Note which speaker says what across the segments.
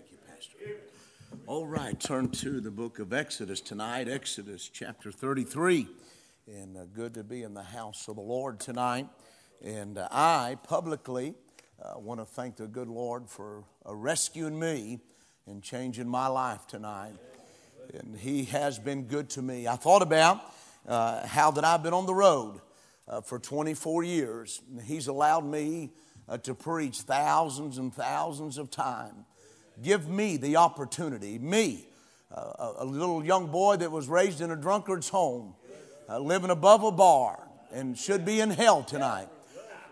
Speaker 1: Thank you, Pastor. All right, turn to the book of Exodus tonight, Exodus chapter 33. And uh, good to be in the house of the Lord tonight. And uh, I publicly uh, want to thank the good Lord for uh, rescuing me and changing my life tonight. And He has been good to me. I thought about uh, how that I've been on the road uh, for 24 years. He's allowed me to preach thousands and thousands of times give me the opportunity, me, uh, a little young boy that was raised in a drunkard's home, uh, living above a bar, and should be in hell tonight.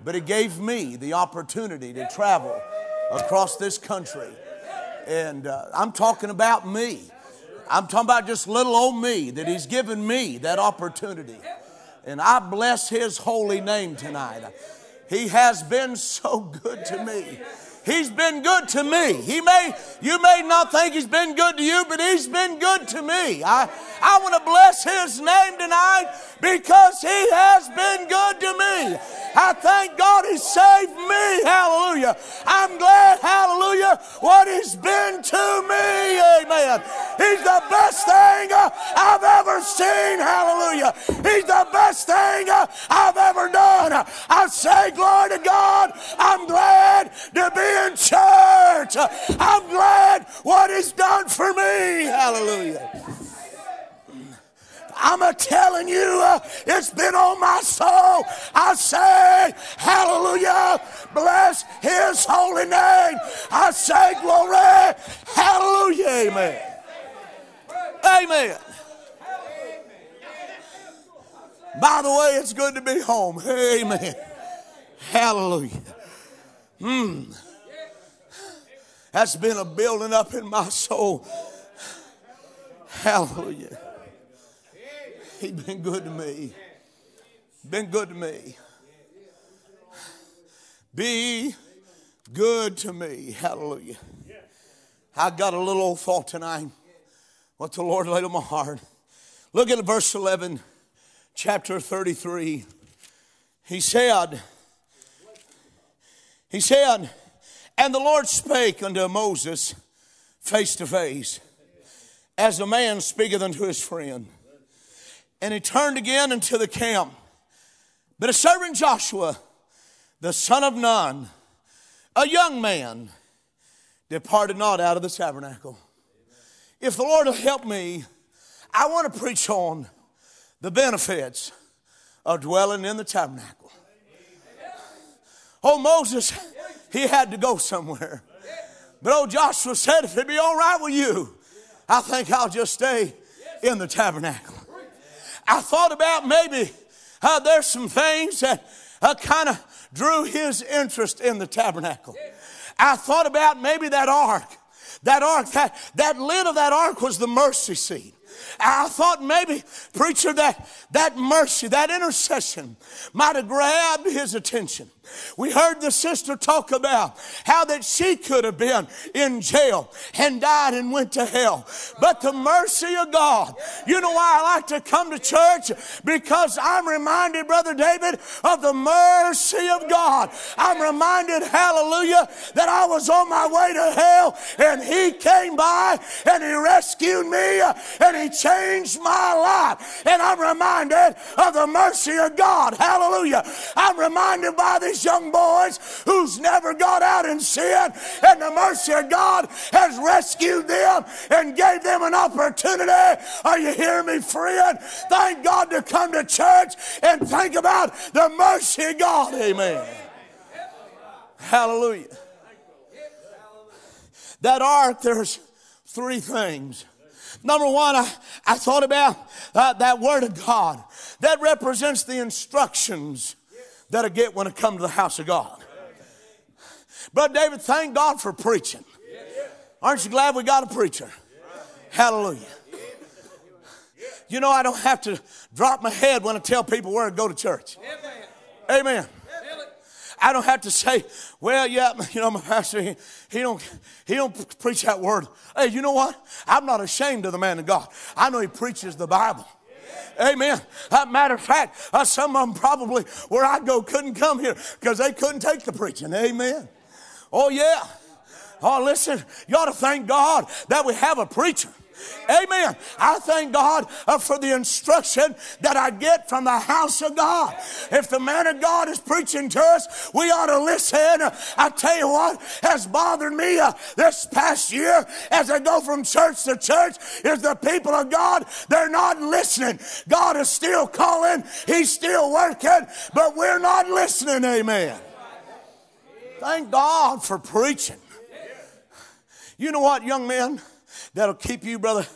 Speaker 1: But it gave me the opportunity to travel across this country. And uh, I'm talking about me. I'm talking about just little old me, that He's given me that opportunity. And I bless His holy name tonight. He has been so good to me. He's been good to me. He may, you may not think he's been good to you, but he's been good to me. I, I want to bless his name tonight because he has been good to me. I thank God He saved me. Hallelujah. I'm glad, hallelujah, what He's been to me. Amen. He's the best thing uh, I've ever seen. Hallelujah. He's the best thing uh, I've ever done. I say, glory to God. I'm glad to be in church. I'm glad what He's done for me. Hallelujah. I'm a telling you, uh, it's been on my soul. I say, hallelujah, bless his holy name. I say, glory, hallelujah, amen. Amen. By the way, it's good to be home. Amen. Hallelujah. Hmm. That's been a building up in my soul. Hallelujah. He's been good to me. Been good to me. Be good to me. Hallelujah. I got a little old thought tonight. What the Lord laid on my heart. Look at verse 11, chapter 33. He said, He said, And the Lord spake unto Moses face to face, as a man speaketh unto his friend. And he turned again into the camp. But a servant Joshua, the son of Nun, a young man, departed not out of the tabernacle. If the Lord will help me, I want to preach on the benefits of dwelling in the tabernacle. Oh, Moses, he had to go somewhere. But old Joshua said, if it be all right with you, I think I'll just stay in the tabernacle. I thought about maybe uh, there's some things that uh, kind of drew his interest in the tabernacle. I thought about maybe that ark. That ark, that, that lid of that ark was the mercy seat. I thought maybe, preacher, that, that mercy, that intercession might have grabbed his attention. We heard the sister talk about how that she could have been in jail and died and went to hell. But the mercy of God, you know why I like to come to church? Because I'm reminded, Brother David, of the mercy of God. I'm reminded, hallelujah, that I was on my way to hell and He came by and He rescued me and He changed my life. And I'm reminded of the mercy of God. Hallelujah. I'm reminded by these these young boys who's never got out in sin, and the mercy of God has rescued them and gave them an opportunity. Are you hearing me, friend? Thank God to come to church and think about the mercy of God. Amen. Hallelujah. That ark, there's three things. Number one, I, I thought about uh, that word of God. That represents the instructions that I get when I come to the house of God. But David, thank God for preaching. Aren't you glad we got a preacher? Hallelujah. You know, I don't have to drop my head when I tell people where to go to church. Amen. I don't have to say, well, yeah, you know, my pastor, he, he don't he don't preach that word. Hey, you know what? I'm not ashamed of the man of God. I know he preaches the Bible. Amen. Uh, matter of fact, uh, some of them probably where I go couldn't come here because they couldn't take the preaching. Amen. Oh, yeah. Oh, listen, you ought to thank God that we have a preacher. Amen. I thank God uh, for the instruction that I get from the house of God. If the man of God is preaching to us, we ought to listen. I tell you what has bothered me uh, this past year as I go from church to church is the people of God, they're not listening. God is still calling, He's still working, but we're not listening. Amen. Thank God for preaching. You know what, young men? That'll keep you, brother,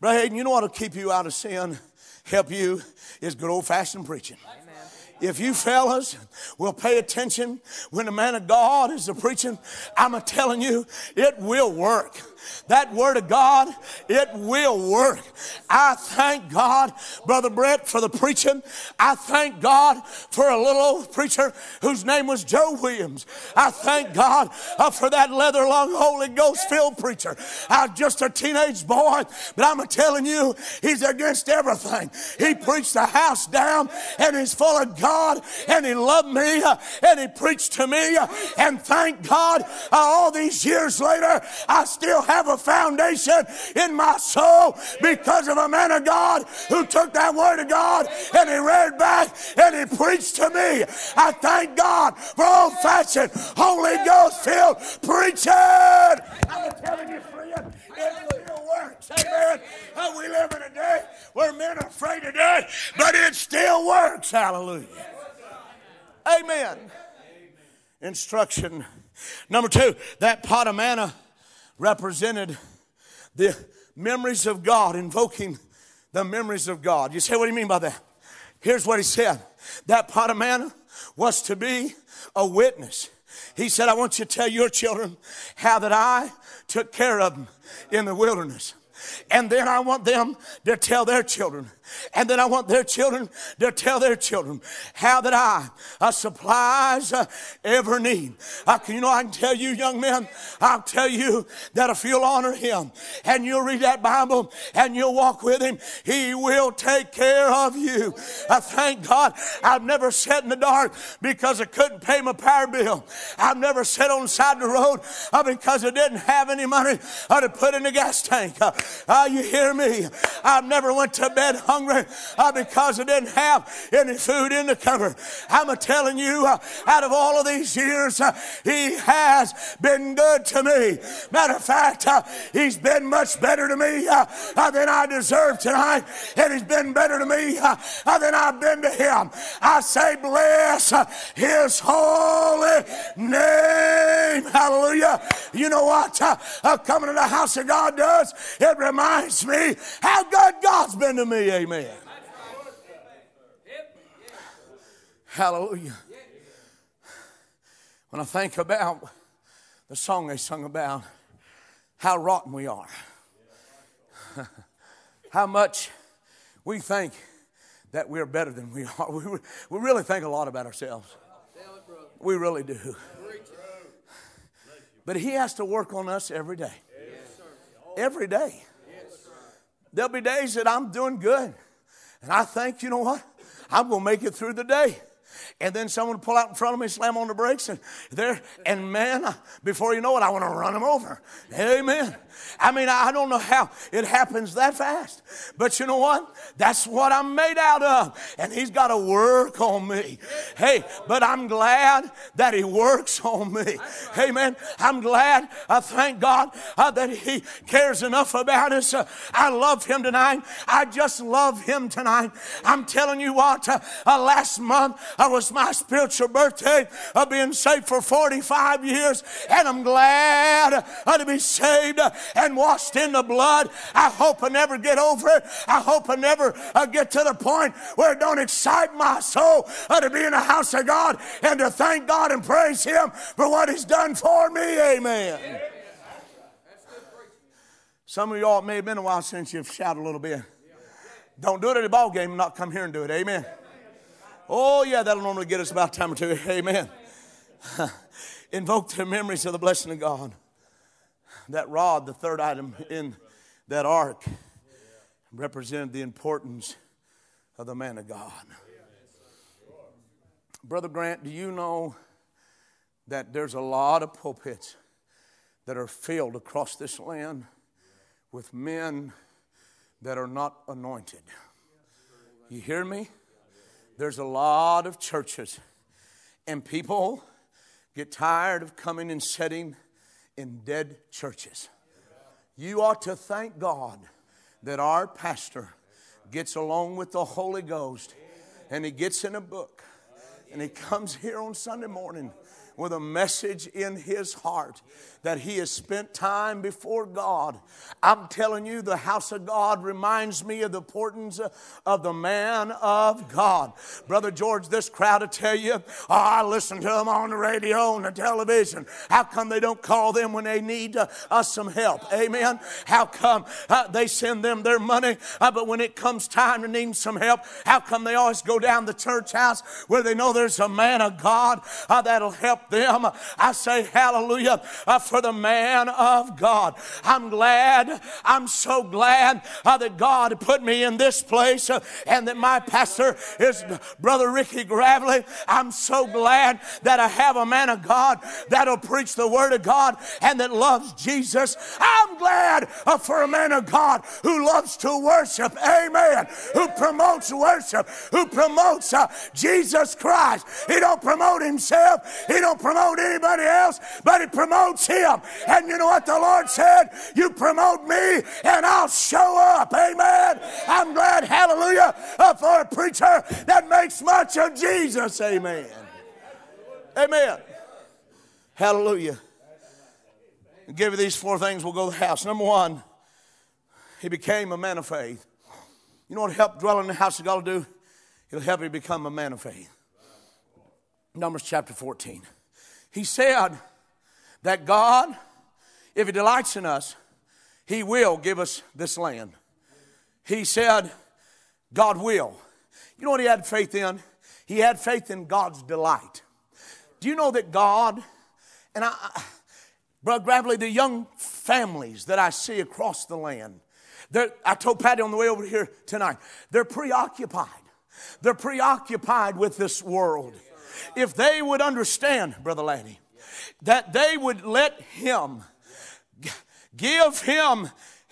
Speaker 1: brother Hayden, you know what'll keep you out of sin, help you, is good old fashioned preaching. If you fellas will pay attention when the man of God is the preaching, I'm a telling you, it will work. That word of God, it will work. I thank God, Brother Brett, for the preaching. I thank God for a little old preacher whose name was Joe Williams. I thank God uh, for that leather lung Holy Ghost filled preacher. I'm just a teenage boy, but I'm telling you, he's against everything. He preached the house down and he's full of God and he loved me uh, and he preached to me. Uh, and thank God, all these years later, I still have a foundation in my soul because of a man of God who took that word of God and he read back and he preached to me. I thank God for old fashioned Holy Ghost filled preaching. I'm telling you, friend, it still works. Amen. We live in a day where men are afraid to do it, but it still works. Hallelujah. Amen. Instruction. Number two, that pot of manna represented the memories of God, invoking the memories of God. You say, what do you mean by that? Here's what he said. That pot of manna was to be a witness. He said, I want you to tell your children how that I took care of them in the wilderness. And then I want them to tell their children. And then I want their children to tell their children how that I uh, supplies uh, every need. Uh, you know, I can tell you, young men, I'll tell you that if you'll honor him and you'll read that Bible and you'll walk with him, he will take care of you. I thank God I've never sat in the dark because I couldn't pay my power bill. I've never sat on the side of the road uh, because I didn't have any money uh, to put in the gas tank. Uh, uh, you hear me? I've never went to bed hungry uh, because I didn't have any food in the cupboard. I'm telling you, uh, out of all of these years, uh, He has been good to me. Matter of fact, uh, He's been much better to me than I deserve tonight, and He's been better to me than I've been to Him. I say, bless His holy name. Hallelujah. You know what? coming to the house of God does? It reminds me how good God's been to me. Amen. Hallelujah. When I think about the song they sung about how rotten we are, how much we think that we're better than we are. We, we really think a lot about ourselves. We really do. But He has to work on us every day. Every day. There'll be days that I'm doing good. And I think, you know what? I'm going to make it through the day and then someone pull out in front of me, slam on the brakes, and there, and man, before you know it, I want to run them over. Amen. I mean, I don't know how it happens that fast, but you know what? That's what I'm made out of, and He's got to work on me. Hey, but I'm glad that He works on me. Amen. I'm glad. I thank God uh, that He cares enough about us. Uh, I love Him tonight. I just love Him tonight. I'm telling you what. Uh, uh last month I was my spiritual birthday of being saved for 45 years, and I'm glad uh, to be saved and washed in the blood. I hope I never get over it. I hope I never uh, get to the point where it don't excite my soul uh, to be in the house of God and to thank God and praise Him for what He's done for me. Amen. Some of y'all it may have been a while since you've shouted a little bit. Don't do it at a ball game and not come here and do it. Amen. Oh, yeah, that'll normally get us about time or two. Amen. Invoke the memories of the blessing of God. That rod, the third item in that ark, represented the importance of the man of God. Brother Grant, do you know that there's a lot of pulpits that are filled across this land with men that are not anointed. You hear me? There's a lot of churches, and people get tired of coming and sitting in dead churches. You ought to thank God that our pastor gets along with the Holy Ghost and he gets in a book and he comes here on Sunday morning with a message in his heart that he has spent time before God. I'm telling you, the house of God reminds me of the importance of the man of God. Brother George, this crowd will tell you, oh, I listen to them on the radio and the television. How come they don't call them when they need uh, us some help? Amen. How come uh, they send them their money, uh, but when it comes time to need some help, how come they always go down the church house where they know there's a man of God uh, that'll help them? I say hallelujah uh, for the man of God. I'm glad, I'm so glad uh, that God put me in this place uh, and that my pastor is Brother Ricky Gravely. I'm so glad that I have a man of God that'll preach the Word of God and that loves Jesus. I'm glad for a man of God who loves to worship. Amen. Who promotes worship, who promotes Jesus Christ. He don't promote himself, he don't promote anybody else, but it promotes him him. And you know what the Lord said? You promote me and I'll show up. Amen. I'm glad, hallelujah, uh, for a preacher that makes much of Jesus. Amen. Amen. Hallelujah. I'll give you these four things, we'll go to the house. Number one, he became a man of faith. You know what help dwelling in the house of God will do? It'll help you become a man of faith. Numbers chapter 14. He said, that God, if He delights in us, He will give us this land. He said, God will. You know what He had faith in? He had faith in God's delight. Do you know that God, and I, Brother Gravely, the young families that I see across the land, I told Patty on the way over here tonight, they're preoccupied. They're preoccupied with this world. If they would understand, Brother Laddie, that they would let him give him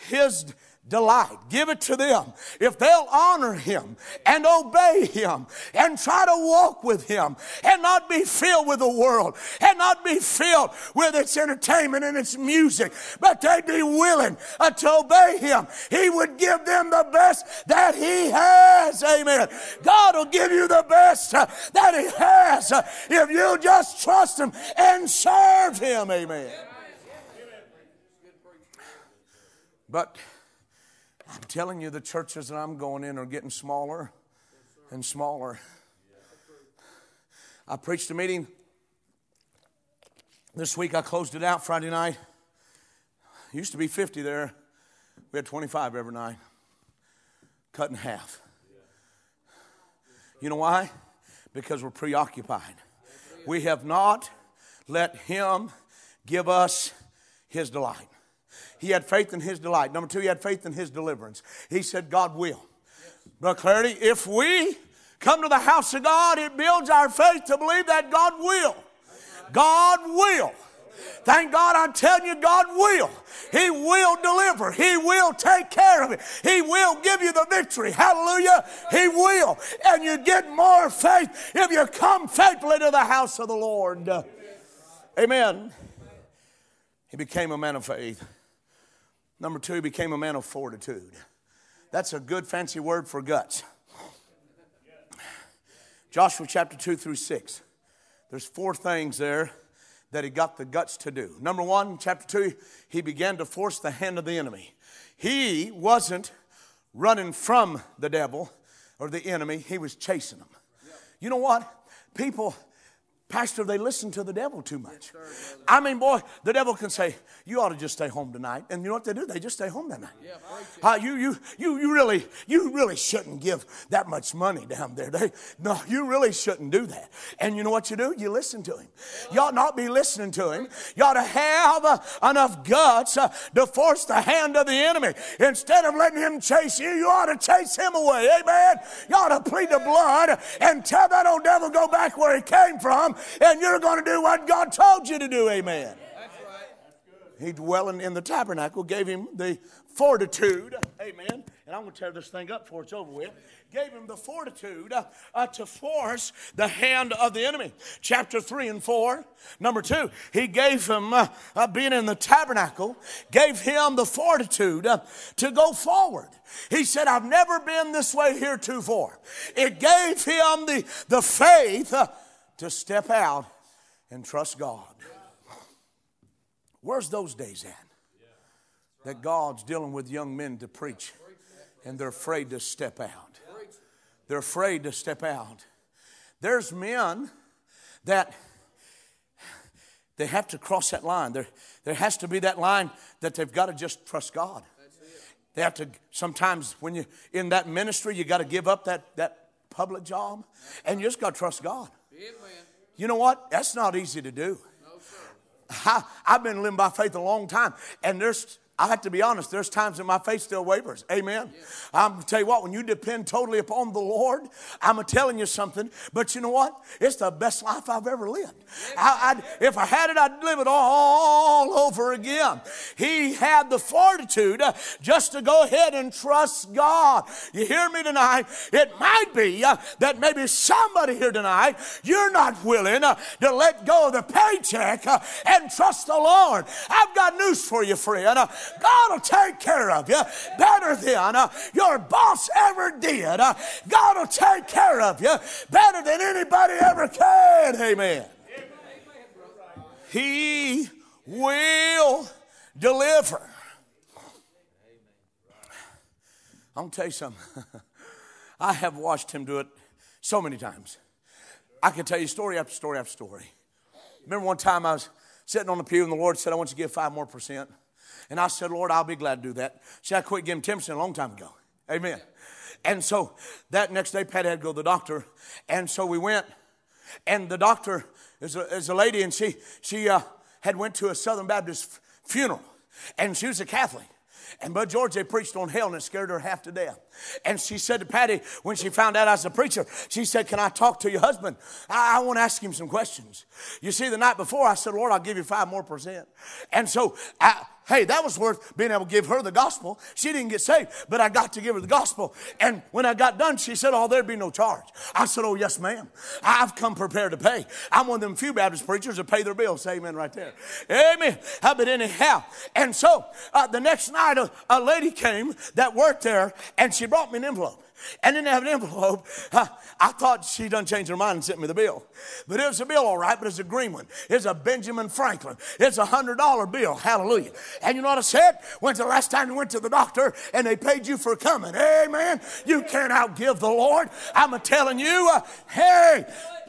Speaker 1: his delight. Give it to them. If they'll honor him and obey him and try to walk with him and not be filled with the world and not be filled with its entertainment and its music, but they'd be willing uh, to obey him, he would give them the best that he has. Amen. God will give you the best uh, that he has uh, if you just trust him and serve him. Amen. But I'm telling you, the churches that I'm going in are getting smaller and smaller. I preached a meeting this week. I closed it out Friday night. Used to be 50 there. We had 25 every night. Cut in half. You know why? Because we're preoccupied. We have not let Him give us His delight. He had faith in his delight. Number two, he had faith in his deliverance. He said, God will. But Clarity, if we come to the house of God, it builds our faith to believe that God will. God will. Thank God I'm telling you, God will. He will deliver. He will take care of it. He will give you the victory. Hallelujah. He will. And you get more faith if you come faithfully to the house of the Lord. Amen. He became a man of faith. Number two, he became a man of fortitude. That's a good fancy word for guts. Joshua chapter 2 through 6. There's four things there that he got the guts to do. Number one, chapter 2, he began to force the hand of the enemy. He wasn't running from the devil or the enemy, he was chasing them. You know what? People Pastor, they listen to the devil too much. I mean, boy, the devil can say, "You ought to just stay home tonight," and you know what they do? They just stay home that night. Uh, you, you, you, you really, you really shouldn't give that much money down there. They, no, you really shouldn't do that. And you know what you do? You listen to him. You ought not be listening to him. You ought to have uh, enough guts uh, to force the hand of the enemy instead of letting him chase you. You ought to chase him away. Amen. You ought to plead the blood and tell that old devil go back where he came from and you're going to do what God told you to do. Amen. he dwelling in the tabernacle gave him the fortitude, amen. And I'm going to tear this thing up before it's over with. Gave him the fortitude uh, to force the hand of the enemy. Chapter 3 and 4. Number 2, he gave him, uh, uh being in the tabernacle, gave him the fortitude uh, to go forward. He said, I've never been this way heretofore. It gave him the, the faith uh, to step out and trust God. Where's those days at? That God's dealing with young men to preach and they're afraid to step out. They're afraid to step out. There's men that they have to cross that line. There, there has to be that line that they've got to just trust God. They have to sometimes when you in that ministry, you got to give up that, that public job and you just got to trust God. You know what? That's not easy to do. I, have been living by faith a long time, and there's I have to be honest, there's times that my faith still wavers. Amen. I'm going to tell you what, when you depend totally upon the Lord, I'm telling you something, but you know what? It's the best life I've ever lived. I, if I had it, I'd live it all over again. He had the fortitude uh, just to go ahead and trust God. You hear me tonight? It might be uh, that maybe somebody here tonight, you're not willing uh, to let go of the paycheck and trust the Lord. I've got news for you, friend. God will take care of you better than uh, your boss ever did. Uh, God will take care of you better than anybody ever can. Amen. He will deliver. I'm going to tell you something. I have watched him do it so many times. I can tell you story after story after story. Remember one time I was sitting on the pew and the Lord said, I want you to give five more percent. And I said, Lord, I'll be glad to do that. See, I quit giving 10% a long time ago. Amen. And so that next day, Patty had to go to the doctor. And so we went. And the doctor is a, is a lady, and she, she uh, had went to a Southern Baptist funeral. And she was a Catholic. And Bud George, they preached on hell and it scared her half to death. And she said to Patty, when she found out I was a preacher, she said, Can I talk to your husband? I, I want to ask him some questions. You see, the night before, I said, Lord, I'll give you five more percent. And so I, Hey, that was worth being able to give her the gospel. She didn't get saved, but I got to give her the gospel. And when I got done, she said, Oh, there'd be no charge. I said, Oh, yes, ma'am. I've come prepared to pay. I'm one of them few Baptist preachers that pay their bills. Say amen right there. Amen. But anyhow, and so uh, the next night, a, a lady came that worked there and she brought me an envelope and didn't have an envelope. Uh, I thought she done changed her mind and sent me the bill. But it was a bill, all right, but it's a green one. It's a Benjamin Franklin. It's a hundred dollar bill. Hallelujah. And you know what I said? When's the last time you went to the doctor and they paid you for coming? Amen. You can't outgive the Lord. I'm telling you, uh, hey,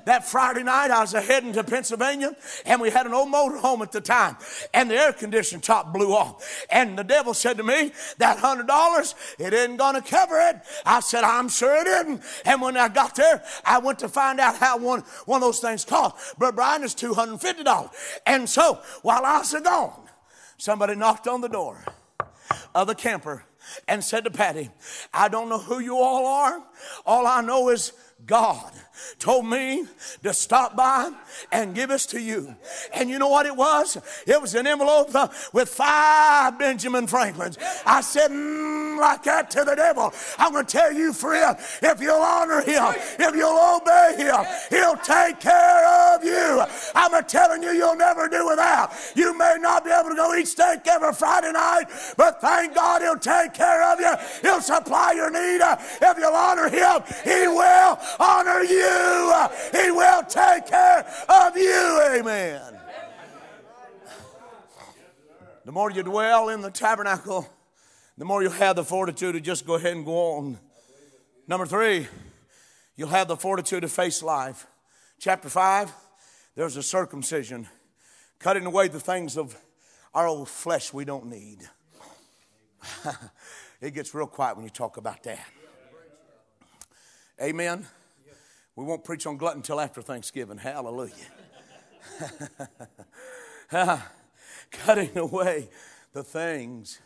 Speaker 1: that Friday night, I was heading to Pennsylvania, and we had an old motor home at the time, and the air conditioning top blew off. And the devil said to me, That hundred dollars, it isn't gonna cover it. I said, I'm sure it isn't. And when I got there, I went to find out how one, one of those things cost. But Brian is $250. And so while I was gone, somebody knocked on the door of the camper and said to Patty, I don't know who you all are. All I know is God told me to stop by and give this to you. And you know what it was? It was an envelope with five Benjamin Franklins. I said, mm, like that to the devil. I'm going to tell you, friend, if you'll honor him, if you'll obey him, he'll take care of you. I'm telling you, you'll never do without. You may not be able to go eat steak every Friday night, but thank God he'll take care of you. He'll supply your need. If you'll honor him, he will honor you. He will take care of you. Amen. The more you dwell in the tabernacle, the more you'll have the fortitude to just go ahead and go on. Number three, you'll have the fortitude to face life. Chapter 5, there's a circumcision, cutting away the things of our old flesh we don't need. it gets real quiet when you talk about that. Amen. We won't preach on gluttony until after Thanksgiving. Hallelujah. Cutting away the things.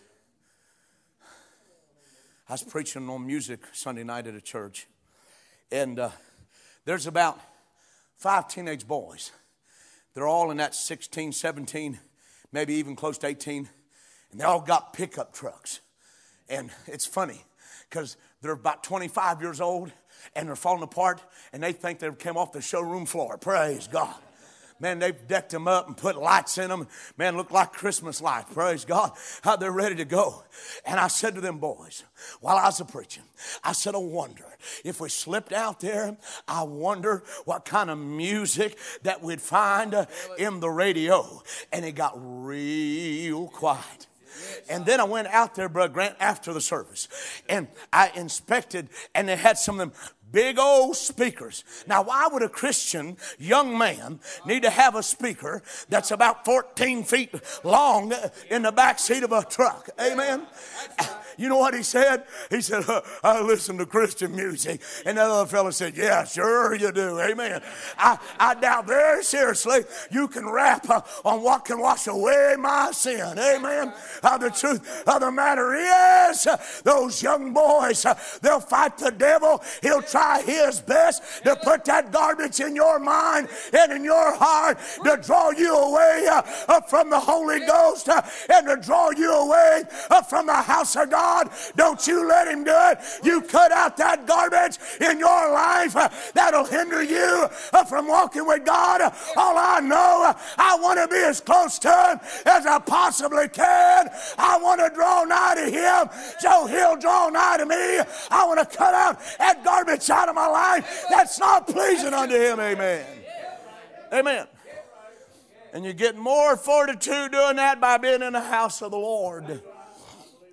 Speaker 1: I was preaching on music Sunday night at a church, and uh, there's about five teenage boys. They're all in that 16, 17, maybe even close to 18, and they all got pickup trucks. And it's funny because they're about 25 years old and they're falling apart and they think they came off the showroom floor. Praise God. Man, they've decked them up and put lights in them. Man, look like Christmas lights. Praise God. How they're ready to go. And I said to them boys, while I was preaching, I said, I wonder if we slipped out there, I wonder what kind of music that we'd find uh, in the radio. And it got real quiet. And then I went out there, Brother Grant, after the service. And I inspected, and they had some of them big old speakers. Now, why would a Christian young man need to have a speaker that's about 14 feet long in the back seat of a truck? Amen. You know what he said? He said, uh, I listen to Christian music. And the other fellow said, Yeah, sure you do. Amen. I, I doubt very seriously you can rap uh, on what can wash away my sin. Amen. Uh, the truth of the matter is, uh, those young boys, uh, they'll fight the devil. He'll try his best to put that garbage in your mind and in your heart to draw you away uh, from the Holy Ghost and to draw you away from the house of God. Don't you let him do it. You cut out that garbage in your life uh, that'll hinder you uh, from walking with God. All I know, uh, I want to be as close to him as I possibly can. I want to draw nigh to him so he'll draw nigh to me. I want to cut out that garbage out of my life that's not pleasing unto him. Amen. Amen. And you get more fortitude doing that by being in the house of the Lord.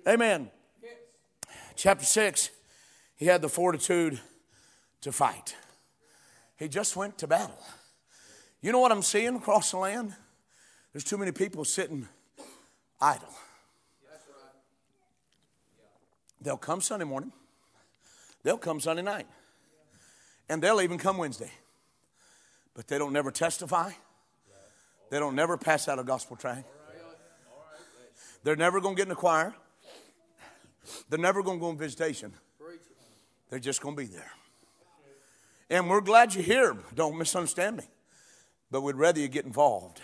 Speaker 1: Amen chapter 6, he had the fortitude to fight. He just went to battle. You know what I'm seeing across the land? There's too many people sitting idle. They'll come Sunday morning, they'll come Sunday night, and they'll even come Wednesday. But they don't never testify, they don't never pass out a gospel tract. They're never going to get in the choir. They're never going to go on visitation. They're just going to be there. And we're glad you're here. Don't misunderstand me. But we'd rather you get involved.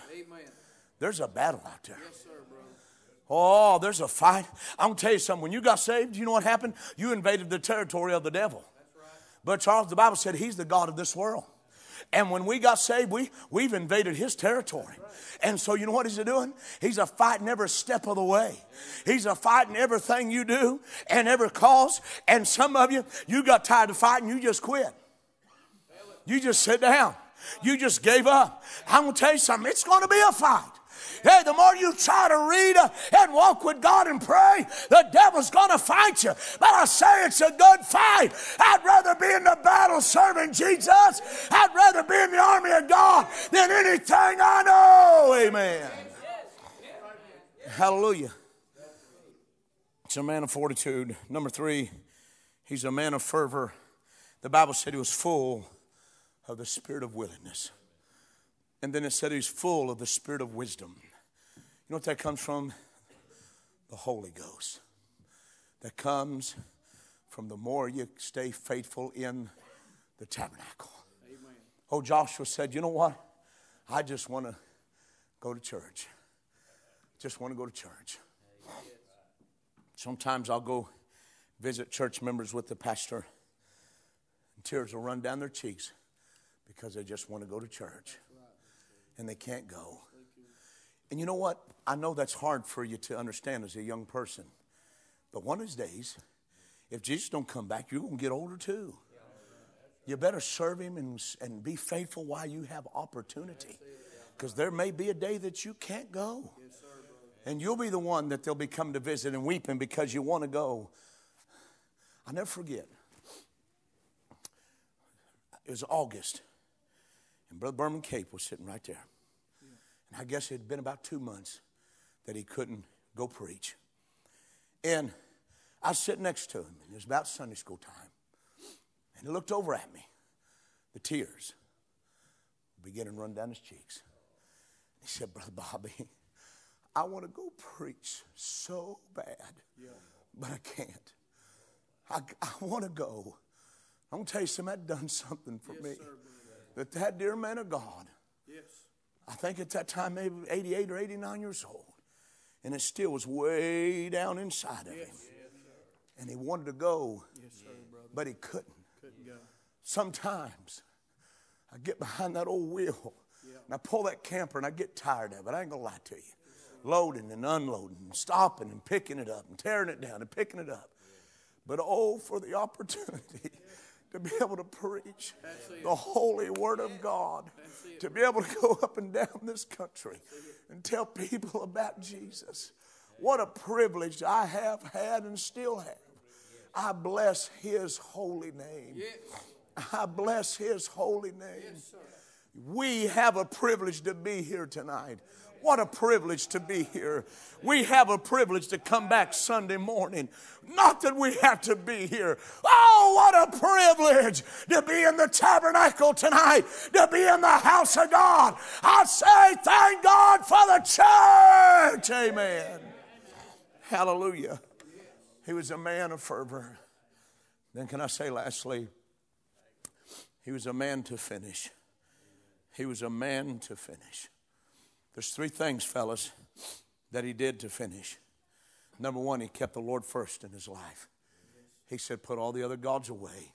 Speaker 1: There's a battle out there. Oh, there's a fight. I'm going to tell you something. When you got saved, you know what happened? You invaded the territory of the devil. But Charles, the Bible said he's the God of this world. And when we got saved, we, we've invaded his territory. And so, you know what he's doing? He's a fighting every step of the way. He's a fighting everything you do and every cause. And some of you, you got tired of fighting, you just quit. You just sit down. You just gave up. I'm going to tell you something, it's going to be a fight. Hey, the more you try to read uh, and walk with God and pray, the devil's going to fight you. But I say it's a good fight. I'd rather be in the battle serving Jesus. I'd rather be in the army of God than anything I know. Amen. Hallelujah. It's a man of fortitude. Number three, he's a man of fervor. The Bible said he was full of the spirit of willingness. And then it said he's full of the spirit of wisdom. You know what that comes from? The Holy Ghost. That comes from the more you stay faithful in the tabernacle. Amen. Oh, Joshua said, You know what? I just want to go to church. Just want to go to church. Sometimes I'll go visit church members with the pastor, and tears will run down their cheeks because they just want to go to church and they can't go. And you know what? I know that's hard for you to understand as a young person. But one of these days, if Jesus don't come back, you're going to get older too. You better serve him and, and be faithful while you have opportunity. Because there may be a day that you can't go. And you'll be the one that they'll be coming to visit and weeping because you want to go. I'll never forget. It was August. And Brother Berman Cape was sitting right there. And I guess it had been about two months that he couldn't go preach. And I was sitting next to him, and it was about Sunday school time. And he looked over at me. The tears beginning to run down his cheeks. He said, Brother Bobby, I want to go preach so bad, yeah. but I can't. I, I want to go. I'm going to tell you something, that done something for yes, me. Sir, that that dear man of God. I think at that time maybe 88 or 89 years old, And it still was way down inside of him. And he wanted to go, but he couldn't. couldn't go. Sometimes I get behind that old wheel and I pull that camper and I get tired of it. I ain't gonna lie to you. Loading and unloading, and stopping and picking it up and tearing it down and picking it up. But oh, for the opportunity to be able to preach the holy word of God, to be able to go up and down this country and tell people about Jesus. What a privilege I have had and still have. I bless his holy name. I bless his holy name. We have a privilege to be here tonight. What a privilege to be here. We have a privilege to come back Sunday morning. Not that we have to be here. Oh, what a privilege to be in the tabernacle tonight, to be in the house of God. I say, thank God for the church. Amen. Hallelujah. He was a man of fervor. Then, can I say, lastly, he was a man to finish. He was a man to finish. There's three things, fellas, that he did to finish. Number one, he kept the Lord first in his life. He said, Put all the other gods away,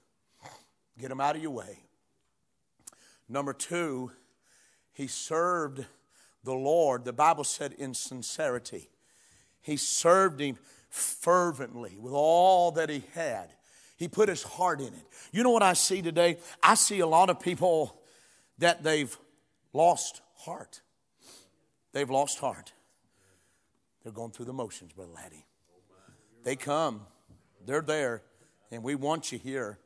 Speaker 1: get them out of your way. Number two, he served the Lord. The Bible said in sincerity. He served him fervently with all that he had. He put his heart in it. You know what I see today? I see a lot of people that they've lost heart. They've lost heart. They're going through the motions, Brother Laddie. They come, they're there, and we want you here,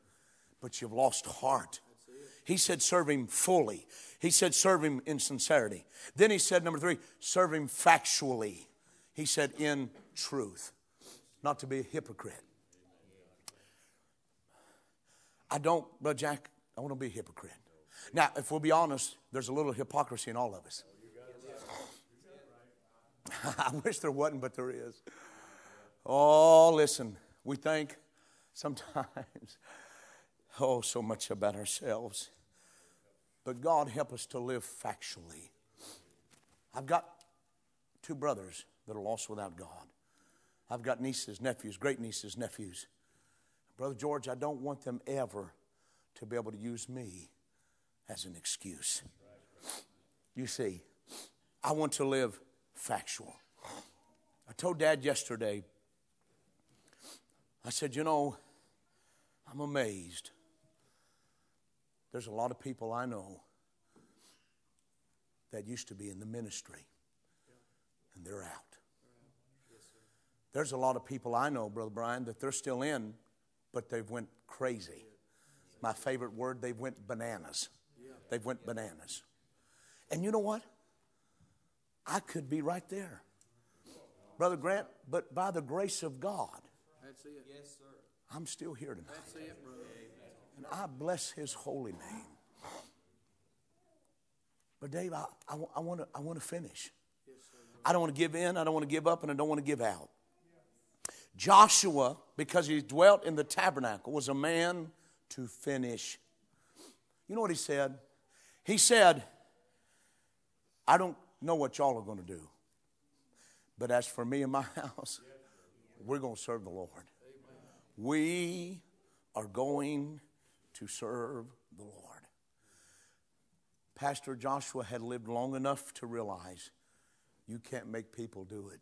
Speaker 1: but you've lost heart. He said, serve him fully. He said, serve him in sincerity. Then he said, number three, serve him factually. He said, in truth, not to be a hypocrite. I don't, Brother Jack, I want to be a hypocrite. Now, if we'll be honest, there's a little hypocrisy in all of us. I wish there wasn't, but there is. Oh, listen, we think sometimes, oh, so much about ourselves. But God help us to live factually. I've got two brothers that are lost without God. I've got nieces, nephews, great nieces, nephews. Brother George, I don't want them ever to be able to use me as an excuse. You see, I want to live factual. I told Dad yesterday, I said, you know, I'm amazed. There's a lot of people I know that used to be in the ministry, and they're out. There's a lot of people I know, Brother Brian, that they're still in, but they've went crazy. My favorite word, they've went bananas. They've went bananas. And you know what? I could be right there. Brother Grant, but by the grace of God,
Speaker 2: That's it. Yes, sir.
Speaker 1: I'm still here tonight.
Speaker 2: That's it, brother.
Speaker 1: And I bless his holy name. But Dave, I, I, I want to I wanna finish. I don't want to give in, I don't want to give up, and I don't want to give out. Joshua, because he dwelt in the tabernacle, was a man to finish. You know what he said? He said, I don't know what y'all are going to do, but as for me and my house, we're going to serve the Lord. We are going to serve the Lord. Pastor Joshua had lived long enough to realize you can't make people do it.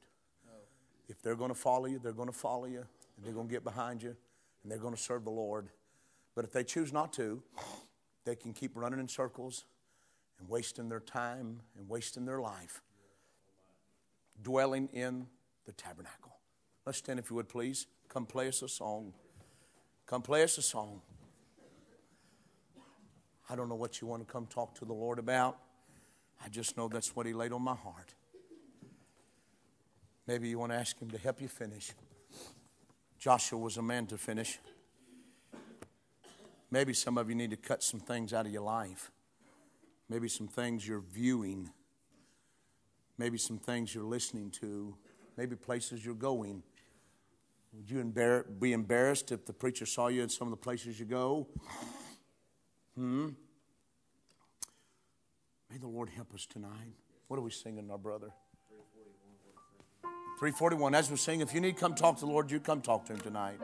Speaker 1: If they're going to follow you, they're going to follow you, and they're going to get behind you, and they're going to serve the Lord. But if they choose not to, they can keep running in circles and wasting their time and wasting their life dwelling in the tabernacle. Let's stand if you would please. Come play us a song. Come play us a song. I don't know what you want to come talk to the Lord about. I just know that's what He laid on my heart. Maybe you want to ask Him to help you finish. Joshua was a man to finish. Maybe some of you need to cut some things out of your life. Maybe some things you're viewing. Maybe some things you're listening to. Maybe places you're going. Would you embar- be embarrassed if the preacher saw you in some of the places you go? Hmm? May the Lord help us tonight. What are we singing, our brother? 341. As we sing, if you need to come talk to the Lord, you come talk to him tonight.